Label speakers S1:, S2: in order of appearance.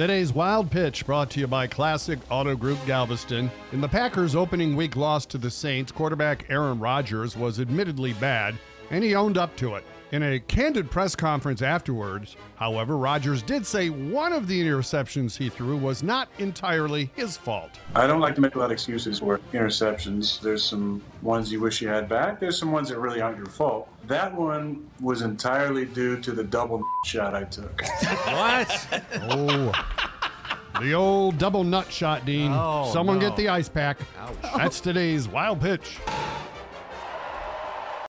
S1: Today's Wild Pitch brought to you by Classic Auto Group Galveston. In the Packers' opening week loss to the Saints, quarterback Aaron Rodgers was admittedly bad, and he owned up to it. In a candid press conference afterwards, however, Rodgers did say one of the interceptions he threw was not entirely his fault.
S2: I don't like to make a lot of excuses for interceptions. There's some ones you wish you had back. There's some ones that really aren't your fault. That one was entirely due to the double shot I took.
S3: What?
S1: Oh. The old double nut shot, Dean.
S3: Oh,
S1: Someone
S3: no.
S1: get the ice pack.
S3: Ouch.
S1: That's today's wild pitch.